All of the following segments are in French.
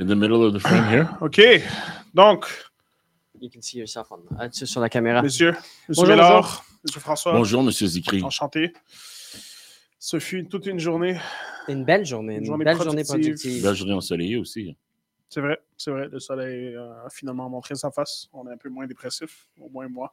In the middle of the frame here. OK. Donc, You can see yourself on, uh, sur la caméra. messieurs, monsieur Bonjour, Mélard, monsieur François, Bonjour, Monsieur Zikri. enchanté. Ce fut toute une journée. Une belle journée, une, Une journée belle journée productive. productive. Là, journée ensoleillée aussi. C'est vrai, c'est vrai. Le soleil euh, a finalement montré sa face. On est un peu moins dépressif, au moins moi.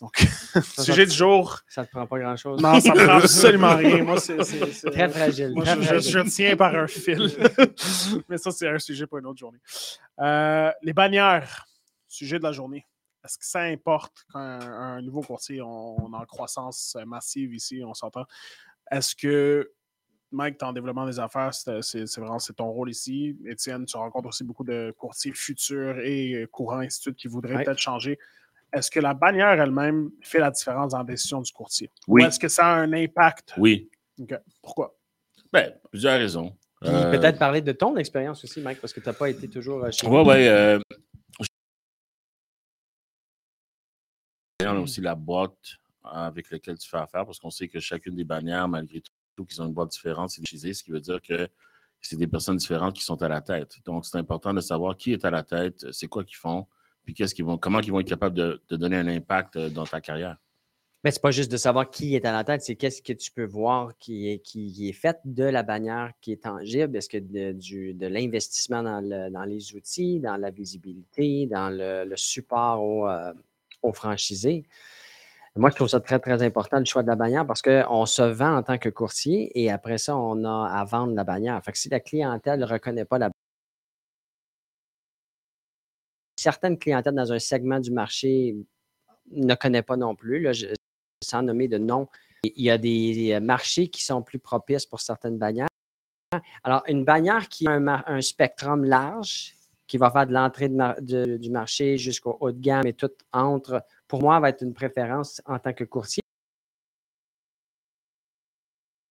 Donc, sujet du jour. Ça te prend pas grand-chose. Non, ça prend absolument rien. Moi, c'est. Très fragile. Moi, très je, je- fragile. je tiens par un fil. Mais ça, c'est un sujet pour une autre journée. Euh, les bannières, sujet de la journée. Est-ce que ça importe quand un, un nouveau courtier, on, on est en croissance massive ici, on s'entend? Est-ce que, Mike, tu es en développement des affaires, c'est c'est- vraiment c'est ton rôle ici. Étienne, tu rencontres aussi beaucoup de courtiers futurs et euh, courants, suite, qui voudraient Ouais. peut-être changer. Est-ce que la bannière elle-même fait la différence dans la décision du courtier? Oui. Ou est-ce que ça a un impact? Oui. Pourquoi? Ben, plusieurs raisons. Euh, Peut-être parler de ton expérience aussi, Mike, parce que tu n'as pas été toujours euh, chez Ouais, ouais. Euh, on a aussi la boîte avec laquelle tu fais affaire parce qu'on sait que chacune des bannières, malgré tout, qu'ils ont une boîte différente, c'est ce qui veut dire que c'est des personnes différentes qui sont à la tête. Donc, c'est important de savoir qui est à la tête, c'est quoi qu'ils font, puis qu'est-ce qu'ils vont, comment ils vont être capables de, donner un impact euh, dans ta carrière. Mais c'est pas juste de savoir qui est à la tête, c'est qu'est-ce que tu peux voir qui est, qui est fait de la bannière qui est tangible. Est-ce que de, du- de l'investissement dans, le- dans les outils, dans la visibilité, dans le, le support aux, euh, aux franchisés? Moi, je trouve ça très, très important, le choix de la bannière, parce qu'on se vend en tant que courtier et après ça, on a à vendre la bannière. Fait que si la clientèle ne reconnaît pas la certaines clientèles dans un segment du marché ne connaît pas non plus. Là, je- sans nommer de nom, il y a des marchés qui sont plus propices pour certaines bannières. Alors, une bannière qui a un, un spectrum large, qui va faire de l'entrée du marché jusqu'au haut de gamme et tout entre, pour moi, va être une préférence en tant que courtier.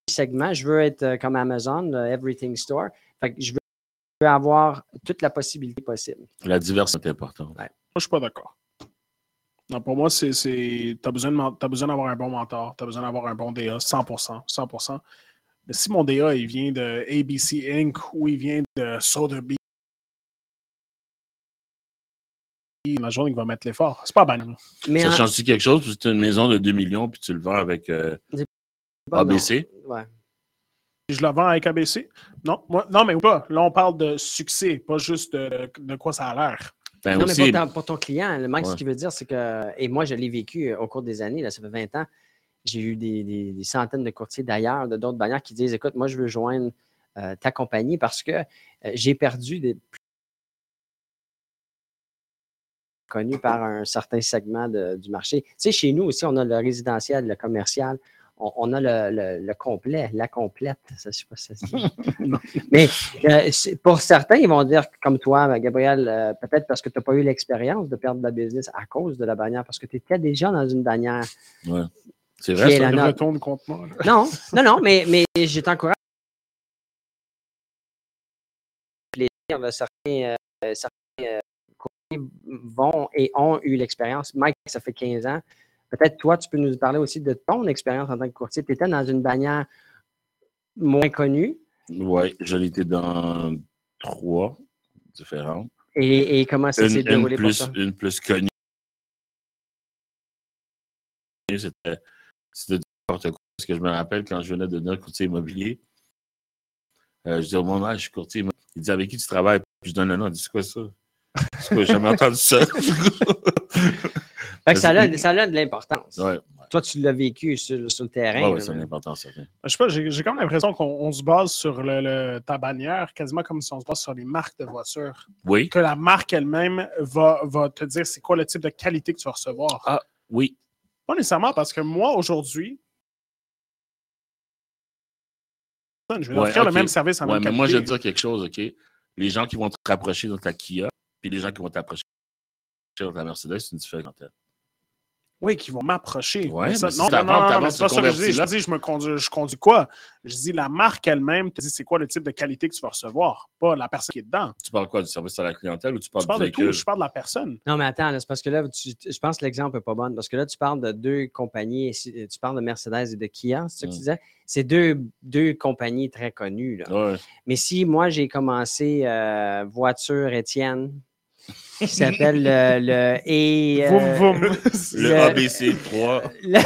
Segment, je veux être euh, comme Amazon, le Everything Store. Fait que je veux avoir toute la possibilité possible. La diversité est importante. Moi, je suis pas d'accord. Non, pour moi, c'est. Tu as besoin de men- t'as besoin d'avoir un bon mentor, tu as besoin d'avoir un bon DA, 100%. 100%. Mais si mon DA, il vient de ABC Inc. ou il vient de Sotheby's, la journée, il va mettre l'effort. C'est pas banal. Mais Ça en- change-tu quelque chose? As une maison de 2 millions puis tu le vends avec euh. ABC? Ouais. Je la vends avec ABC? Non, moi, non mais pas. Là, on parle de succès, pas juste de, de quoi ça a l'air. Ben Non, mais aussi, pour, ton- pour ton client, le Mike, ce qu'il veut dire, c'est que, et moi, je l'ai vécu euh, au cours des années, là, ça fait 20 ans, j'ai eu des, des- des centaines de courtiers d'ailleurs, de d'autres bannières qui disent Écoute, moi, je veux joindre euh, ta compagnie parce que euh, j'ai perdu des. Connu par un certain segment de- du marché. Tu sais, chez nous aussi, on a le résidentiel, le commercial, on, on a le, le- le complet, la complète. Ça, je sais pas si ça. Mais euh, c'est- pour certains, ils vont dire, comme toi, Gabriel, euh, peut-être parce que tu n'as pas eu l'expérience de perdre de la business à cause de la bannière, parce que tu étais déjà dans une bannière. c'est qui vrai, ça? note. retourne contre moi. là. Non, non, non, mais, mais je t'encourage. Certains, euh, certains euh, vont et ont eu l'expérience. Mike, ça fait 15 ans. Peut-être toi, tu peux nous parler aussi de ton expérience en tant que courtier. Tu étais dans une bannière moins connue. Oui, j'en étais dans trois différentes. Et, et comment ça Une, s'est une déroulé pour plus, ça? une plus connue. C'était c'était n'importe quoi. Parce que je me rappelle quand je venais de devenir courtier immobilier, euh, je dis au ah, je suis courtier immobilier. Il dit, avec qui tu travailles? Puis je donne le nom. Il dit, c'est quoi ça? Quoi, j'ai jamais entendu ça. Fait que ça, a, ça a de l'importance. ouais, Toi, tu l'as vécu sur, sur le terrain. là, c'est une importance, certain. Je sais pas, j'ai j'ai comme l'impression qu'on on se base sur le, le- ta bannière, quasiment comme si on se base sur les marques de voitures. Oui, Que la marque elle-même va, va te dire c'est quoi le type de qualité que tu vas recevoir. Ah. oui. Pas nécessairement parce que moi, aujourd'hui, je vais Ouais, offrir le même service en Ouais, même mais qualité. moi, je vais te dire quelque chose, OK? Les gens qui vont te rapprocher dans ta Kia, puis les gens qui vont t'approcher dans ta Mercedes, c'est une différente. Oui, qui vont m'approcher. Ouais, Mais ça- non, non, non, c'est pas ce ça que je dis. Je dis, je me conduis, je conduis quoi? Je dis, la marque elle-même te dit c'est quoi le type de qualité que tu vas recevoir, pas la personne qui est dedans. Tu parles quoi, du service à la clientèle ou tu parles Je parle du de tout, je parle de la personne. Non, mais attends, c'est parce que là, tu- je pense que l'exemple n'est pas bon. Parce que là, tu parles de deux compagnies. Tu parles de Mercedes et de Kia, c'est ça que tu Mm. disais? C'est deux, deux compagnies très connues. Là. Ouais. Mais si moi, j'ai commencé euh, Voiture Étienne, qui s'appelle le, le et, euh, Vroom, vroom. Le Le- ABC 3. le-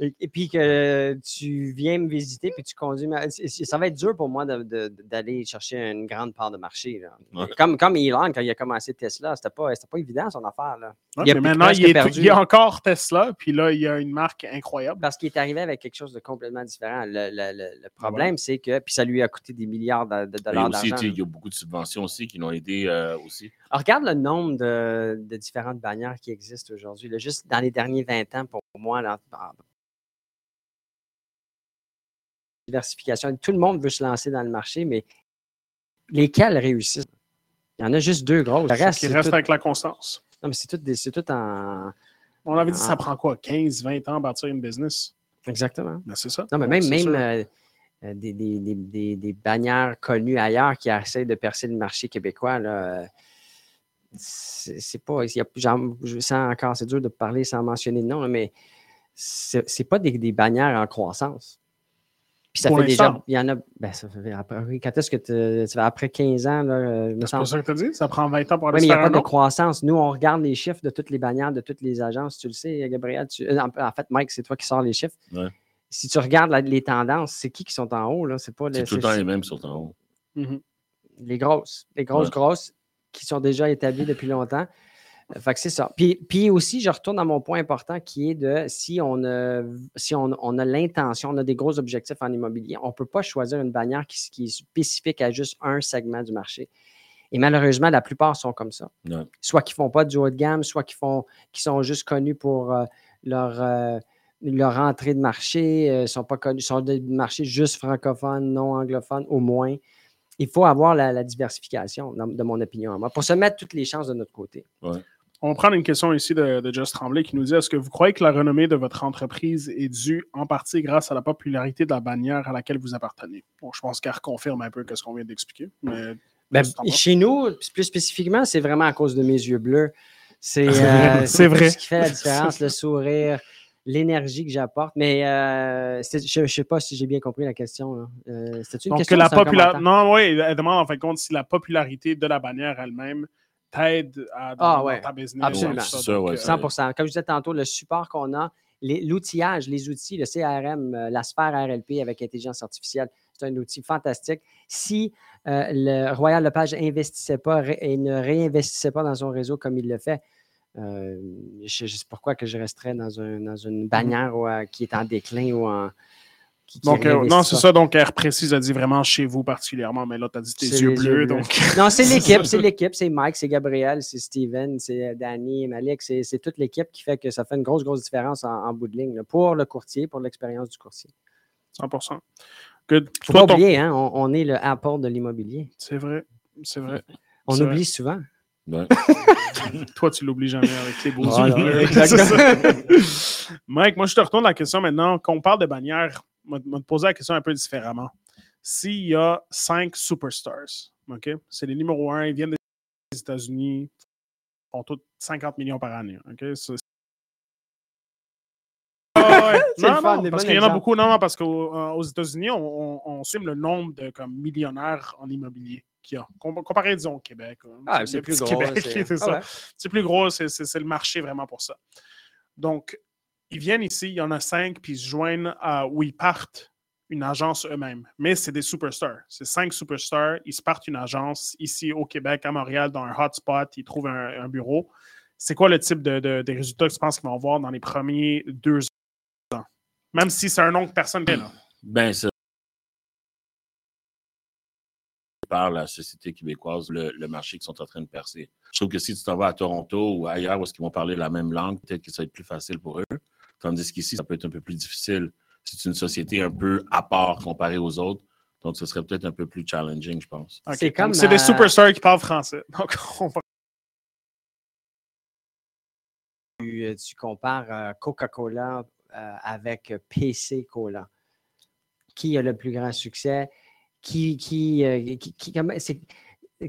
et, et puis que tu viens me visiter, puis tu conduis. ma- Ça va être dur pour moi d'aller chercher une grande part de marché. là. Ouais. Comme, comme Elon, quand il a commencé Tesla, c'était pas, c'était pas évident son affaire. Là. Ouais, Il a mais maintenant, il, est, perdu. il y a encore Tesla, puis là, il y a une marque incroyable. Parce qu'il est arrivé avec quelque chose de complètement différent. Le, le- le- le problème, c'est que. Puis ça lui a coûté des milliards de, de dollars d'argent. il y a beaucoup de subventions aussi qui l'ont aidé euh, aussi. Alors, regarde le nombre de, de différentes bannières qui existent aujourd'hui. Juste dans les derniers 20 ans, pour moi, là, en- diversification. Tout le monde veut se lancer dans le marché, mais lesquelles réussissent? Il y en a juste deux grosses. Le reste, tout, avec la constance. non, mais c'est tout, des- tout en. On avait dit, ça Ah. prend quoi, 15, 20 ans à bâtir une business? Exactement. Ben, c'est ça. Non, mais même, même euh, euh, des, des- des- des- des bannières connues ailleurs qui essaient de percer le marché québécois, là, euh, c'est pas. y a- je sens encore, c'est dur de parler sans mentionner de nom, là, mais c'est pas des bannières en croissance. Puis ça Pour fait déjà. Il y en a. Ben, ça fait après, oui, quand est-ce que tu- ça fait après 15 ans, là, euh, me C'est pas ça que tu as dit? Ça prend 20 ans pour Oui, aller mais il n'y a pas de croissance. Nous, on regarde les chiffres de toutes les bannières, de toutes les agences. Tu le sais, Gabriel. tu- euh, En en fait, Mike, c'est toi qui sors les chiffres. Ouais. Si tu regardes la- les tendances, c'est qui qui sont en haut? là? C'est pas C'est les, tout le temps les mêmes sur ton haut. Mhm. les grosses. Les grosses, Ouais. grosses qui sont déjà établies depuis longtemps. Fait que c'est ça. Puis, puis aussi, je retourne à mon point important qui est de si on a, si on, on a l'intention, on a des gros objectifs en immobilier, on ne peut pas choisir une bannière qui, qui est spécifique à juste un segment du marché. Et malheureusement, la plupart sont comme ça. Ouais. Soit qui ne font pas du haut de gamme, soit qui, font, qui sont juste connus pour euh, leur, euh, leur entrée de marché, euh, sont pas connus, sont des marchés juste francophones, non anglophones, au moins. Il faut avoir la, la diversification, dans- de mon opinion, à moi, pour se mettre toutes les chances de notre côté. On va prendre une question ici de, de Just Tremblay qui nous dit Est-ce que vous croyez que la renommée de votre entreprise est due en partie grâce à la popularité de la bannière à laquelle vous appartenez? Bon, je pense qu'elle reconfirme un peu ce qu'on vient d'expliquer. Mais Ben, chez nous, plus spécifiquement, c'est vraiment à cause de mes yeux bleus. C'est euh, vrai, ce qui fait la différence, le sourire, l'énergie que j'apporte. Mais euh, je ne sais pas si j'ai bien compris la question. Euh, C'était une donc, question que la un commentaire? Non, oui, elle demande en fin de compte si la popularité de la bannière elle-même t'aide à dans, Ah, dans ouais. ta business. Absolument. ça, ouais, ça- 100 Comme je disais tantôt, le support qu'on a, l'outillage, les outils, le CRM, euh, la sphère RLP avec intelligence artificielle, c'est un outil fantastique. Si euh, le Royal Lepage n'investissait pas ré- et ne réinvestissait pas dans son réseau comme il le fait, euh, je ne sais pourquoi que je resterais dans, un- dans une bannière ou, euh, qui est en déclin ou en. Qui, qui Donc, euh, non, c'est ça. Donc, elle précise, elle dit vraiment chez vous particulièrement, mais là, tu as dit tes yeux bleus. yeux bleus. Donc, Non, c'est l'équipe, c'est l'équipe, c'est Mike, c'est Gabriel, c'est Steven, c'est Danny, Malik, c'est c'est toute l'équipe qui fait que ça fait une grosse, grosse différence en, en bout de ligne là, pour le courtier, pour l'expérience du courtier. 100 Good. Faut Toi, pas ton- oublier, hein, on, on est le Apple de l'immobilier. C'est vrai. C'est vrai. On oublie souvent. Ouais. Toi, tu l'oublies jamais avec tes beaux Voilà, yeux. exactement. Mike, moi, je te retourne la question maintenant. Quand on parle de bannière, te poser la question un peu différemment. S'il y a cinq superstars, OK? C'est les numéros un, ils viennent des États-Unis, font tous 50 millions par année, OK? C'est- Ah ouais. Non, non, des parce qu'il y en a beaucoup. Non, non, parce qu'aux euh, États-Unis, on, on, on estime le nombre de comme, millionnaires en immobilier qu'il y a. Com- Comparé, disons, au Québec. hein. Ah, c'est plus gros. Québec, c'est- c'est ah ça ouais. c'est plus gros, c'est le marché vraiment pour ça. Donc, ils viennent ici, il y en a cinq, puis ils se joignent à où ils partent une agence eux-mêmes. Mais c'est des superstars. C'est cinq superstars. Ils se partent une agence ici au Québec, à Montréal, dans un hotspot. Ils trouvent un, bureau. C'est quoi le type de, résultats que tu penses qu'ils vont avoir dans les premiers deux ans? Même si c'est un nom que personne ne là. Ben, c'est par la société québécoise, le, le marché qu'ils sont en train de percer. Je trouve que si tu t'en vas à Toronto ou ailleurs où est-ce qu'ils vont parler la même langue, peut-être que ça va être plus facile pour eux. Tandis qu'ici, ça peut être un peu plus difficile. C'est une société un peu à part comparée aux autres. Donc, ce serait peut-être un peu plus challenging, je pense. C'est donc comme, C'est des euh, superstars qui parlent français. Donc, on va tu, tu compares euh, Coca-Cola euh, avec PC Cola. Qui a le plus grand succès? Qui, qui, euh, qui- qui-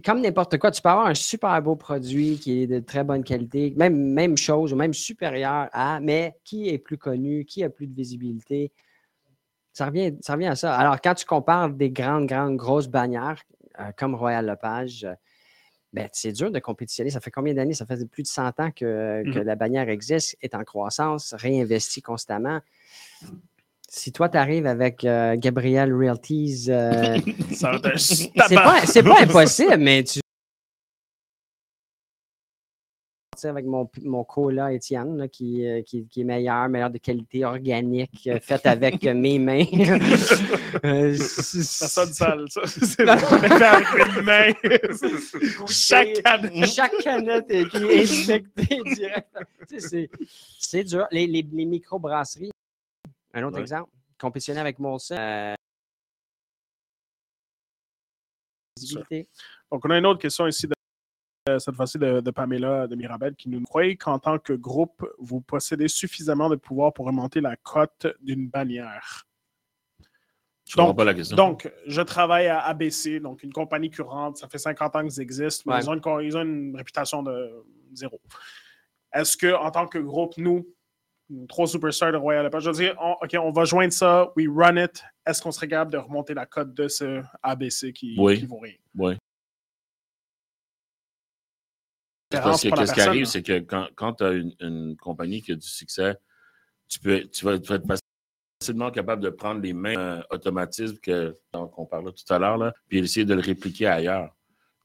comme- n'importe quoi, tu peux avoir un super beau produit qui est de très bonne qualité, même, même chose ou même supérieur à, mais qui est plus connu, qui a plus de visibilité? Ça revient, ça revient à ça. Alors, quand tu compares des grandes, grandes, grosses bannières euh, comme Royal Lepage, euh, ben, c'est dur de compétitionner. Ça fait combien d'années? Ça fait plus de 100 ans que, que Mhm. la bannière existe, est en croissance, réinvestit constamment. Si toi, tu arrives avec euh, Gabriel Realties, euh, c'est pas, impossible, mais tu. Avec mon, mon cola Étienne, là, qui, euh, qui, qui est meilleur, meilleur de qualité, organique, euh, fait avec mes mains. Euh, Ça sonne sale, ça. C'est fait avec une main. Chaque année. Chaque canette est qui est inspectée directement. Tu sais, c'est- C'est dur. Les, les, les microbrasseries, un autre Ouais. exemple, compétitionner avec Molson. euh. Donc, on a une autre question ici, de, euh, cette fois-ci de, de Pamela de Mirabel, qui nous croyez qu'en tant que groupe, vous possédez suffisamment de pouvoir pour remonter la cote d'une bannière. Je comprends Donc- pas la question. Donc, je travaille à ABC, donc une compagnie curante. Ça fait 50 ans qu'ils existent, mais Ouais. ils, ont une, ils ont une réputation de zéro. Est-ce que, en tant que groupe, nous, trois superstars de Royal Lepage, je veux dire, on- OK, on va joindre ça, we run it. Est-ce qu'on serait capable de remonter la cote de ce ABC qui, Oui. qui vaut rien? Oui. Parce que qu'est-ce qui arrive, c'est que quand, quand tu as une, une compagnie qui a du succès, tu, peux, tu, vas, tu vas être facilement capable de prendre les mêmes euh, automatismes que, dont on parlait tout à l'heure, là, puis essayer de le répliquer ailleurs.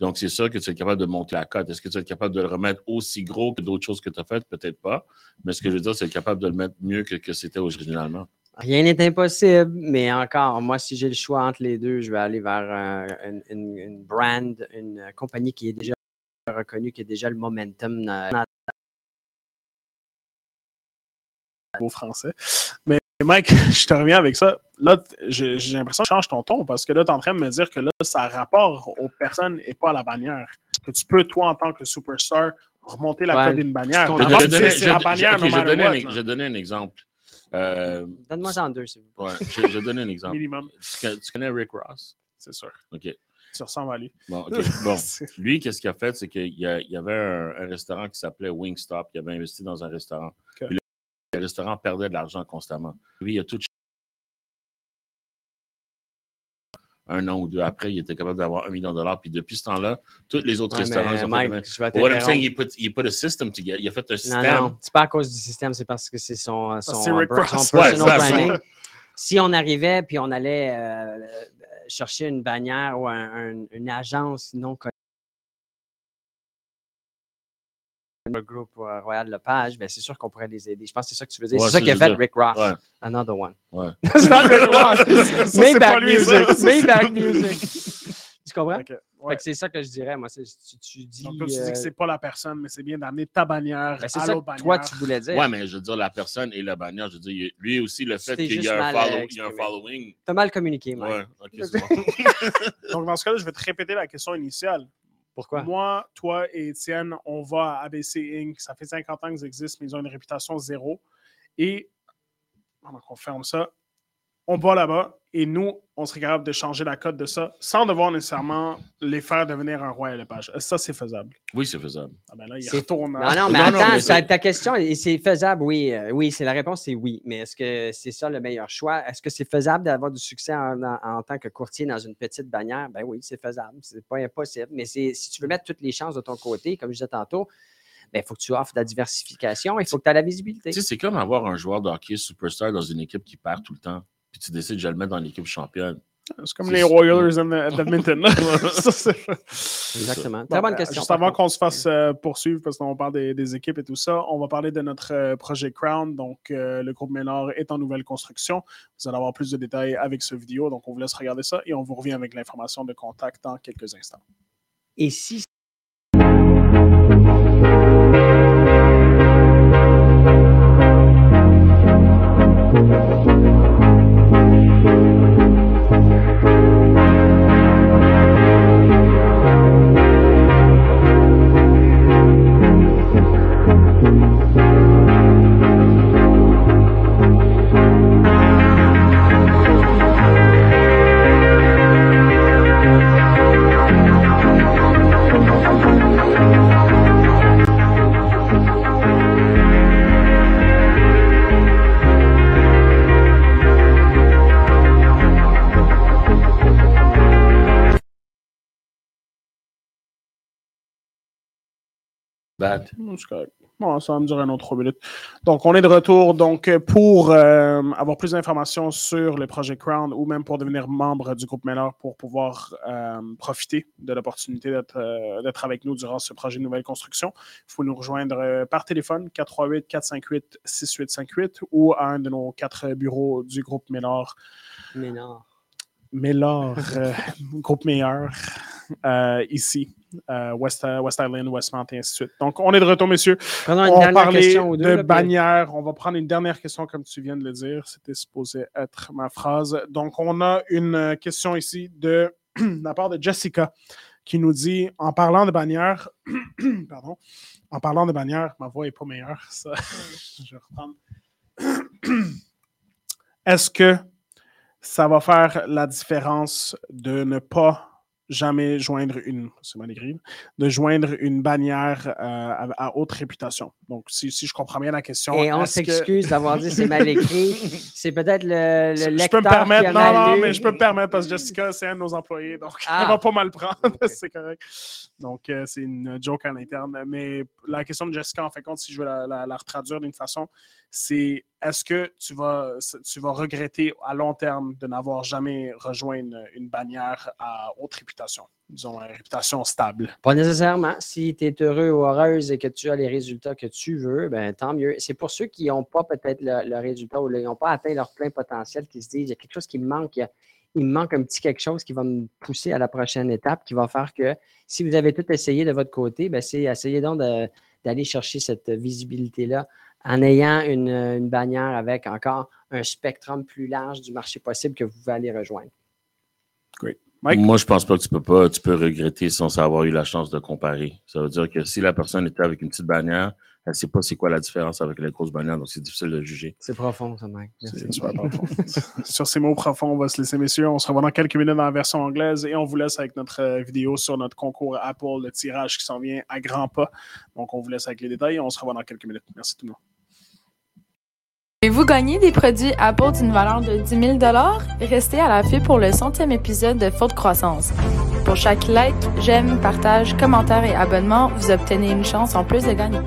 Donc, c'est sûr que tu es capable de monter la cote. Est-ce que tu es capable de le remettre aussi gros que d'autres choses que tu as faites? Peut-être pas. Mais ce que je veux dire, c'est être capable de le mettre mieux que, que c'était originalement. Rien n'est impossible, mais encore, moi, si j'ai le choix entre les deux, je vais aller vers un- une, une- une brand, une euh, compagnie qui est déjà reconnue, qui a déjà le momentum. dans- dans- beau français. Mais Mike, je te reviens avec ça. Là, j'ai l'impression que tu changes ton ton parce que là, tu es en train de me dire que là, ça a rapport aux personnes et pas à la bannière. Que tu peux, toi, en tant que superstar, remonter la Ouais, cote d'une bannière. je Je, je je- je- je donnais what, un- je exemple. Euh, Donne-moi en deux, s'il vous plaît. ouais, je, je donnais un exemple. minimum, Tu connais- tu connais Rick Ross? c'est sûr. OK. Tu ressembles à lui. Bon. Bon. Lui, qu'est-ce qu'il a fait? C'est qu'il y, y avait un, un restaurant qui s'appelait Wingstop. Il avait investi dans un restaurant. Le, restaurant perdait de l'argent constamment. Lui, il a tout un an ou deux après, il était capable d'avoir un million de dollars. Puis depuis ce temps-là, tous les autres Ouais, restaurants, mais ils ont Mike, fait... What I'm saying, he put, he put a system together. Il a fait un Non, système. non, c'est pas à cause du système, c'est parce que c'est son, euh, son Ouais, personal. Si on arrivait puis on allait euh, euh, chercher une bannière ou un- un- une agence non connue, le groupe euh, Royal Lepage, ben c'est sûr qu'on pourrait les aider. Je pense que c'est ça que tu veux dire. Ouais, c'est ça qu'a fait. Rick Ross. Ouais. Another one. Ouais. c'est not Rick Ross. Ça, c'est Maybach music. Maybach music. tu comprends? Ok, Fait ouais. que c'est ça que je dirais. Moi, tu, tu dis. Donc, toi, tu dis euh, que c'est pas la personne, mais c'est bien d'amener ta bannière ben, à ça que toi, tu voulais dire. Ouais, mais je veux dire, la personne et la bannière, je veux dire, lui aussi, le fait qu'il y, a un euh, follow- il y a un exprimé. following. T'as mal communiqué, Mike. Ouais, ok, c'est bon. Donc, dans ce cas-là, je vais te répéter la question initiale. Pourquoi? Moi, toi et Étienne, on va à ABC Inc. Ça fait 50 ans qu'ils existent, mais ils ont une réputation zéro. Et, qu'on ferme ça, on va là-bas et nous, on serait capable de changer la cote de ça sans devoir nécessairement les faire devenir un roi à lepage. Est-ce que Ça, c'est faisable. Oui, c'est faisable. Ah ben là, il C'est- retourne. Non, non, mais Non, non, attends, mais ta, ta question, et c'est faisable, oui. euh, oui, c'est la réponse, c'est oui. Mais est-ce que c'est ça le meilleur choix? Est-ce que c'est faisable d'avoir du succès en, en- en tant que courtier dans une petite bannière? Ben oui, c'est faisable. C'est pas impossible. Mais si tu veux mettre toutes les chances de ton côté, comme je disais tantôt, ben, il faut que tu offres de la diversification, il faut que tu aies la visibilité. Tu sais, c'est comme avoir un joueur de hockey superstar dans une équipe qui perd tout le temps. Puis tu décides de le mettre dans l'équipe championne. C'est comme les. Royals d'Ed- d'Edmonton. Exactement. Bon, Très bonne ben, question. Juste avant qu'on se fasse euh, poursuivre, parce qu'on parle des, des équipes et tout ça, on va parler de notre euh, projet Crown. Donc, euh, le groupe Ménard est en nouvelle construction. Vous allez avoir plus de détails avec ce vidéo. Donc, on vous laisse regarder ça et on vous revient avec l'information de contact dans quelques instants. Et si Bad. C'est correct. Bon, ça va me durer un autre trois minutes. Donc, on est de retour. Donc, pour euh, avoir plus d'informations sur le projet Crown ou même pour devenir membre du groupe Mellor pour pouvoir euh, profiter de l'opportunité d'être euh, d'être avec nous durant ce projet de nouvelle construction, il faut nous rejoindre par téléphone 438-458-6858 ou à un de nos quatre bureaux du groupe non. Mellor, euh, groupe meilleur, ici, euh, West, West Island, Westmount et ainsi de suite. Donc, on est de retour, messieurs. Prenons On parlait deux. de là, puis- bannières. On va prendre une dernière question, comme tu viens de le dire. C'était supposé être ma phrase. Donc, on a une euh, question ici de, de la part de Jessica qui nous dit en parlant de bannières, pardon, en parlant de bannières, ma voix n'est pas meilleure. Ça. Je vais reprendre. Est-ce que ça va faire la différence de ne pas jamais joindre une, c'est mal écrit, de joindre une bannière euh, à, à haute réputation. Donc, si, si je comprends bien la question. Et on que- s'excuse d'avoir dit c'est mal écrit. C'est peut-être le, le Je lecteur peux me permettre, non, non, mais je peux me permettre parce que Jessica, c'est un de nos employés, donc Ah. elle va pas mal prendre, c'est correct. Donc, euh, c'est une joke à l'interne. Mais la question de Jessica, en fait, compte, si je veux la, la- la retraduire d'une façon, c'est est-ce que tu vas, tu vas regretter à long terme de n'avoir jamais rejoint une, bannière à haute réputation, disons, une réputation stable? Pas nécessairement. Si tu es heureux ou heureuse et que tu as les résultats que tu veux, ben, tant mieux. C'est pour ceux qui n'ont pas peut-être le, résultat ou n'ont pas atteint leur plein potentiel, qui se disent il y a quelque chose qui me manque, il, me manque un petit quelque chose qui va me pousser à la prochaine étape, qui va faire que si vous avez tout essayé de votre côté, ben, c'est essayer donc d'aller chercher cette visibilité-là en ayant une, une bannière avec encore un spectrum plus large du marché possible que vous pouvez aller rejoindre. Mike? Moi, je pense pas que tu peux pas, tu peux regretter sans avoir eu la chance de comparer. Ça veut dire que si la personne était avec une petite bannière, elle sait pas c'est quoi la différence avec la grosse bannière, donc c'est difficile de juger. C'est profond, ça, Mike. C'est super profond. sur ces mots profonds, on va se laisser, messieurs. On se revoit dans quelques minutes dans la version anglaise et on vous laisse avec notre euh, vidéo sur notre concours Apple, le tirage qui s'en vient à grands pas. Donc, on vous laisse avec les détails et on se revoit dans quelques minutes. Merci tout le monde. Voulez-vous gagner des produits Apple d'une valeur de 10 000 Restez à l'affût pour le centième épisode de Faute Croissance. Pour chaque like, j'aime, partage, commentaire et abonnement, vous obtenez une chance en plus de gagner.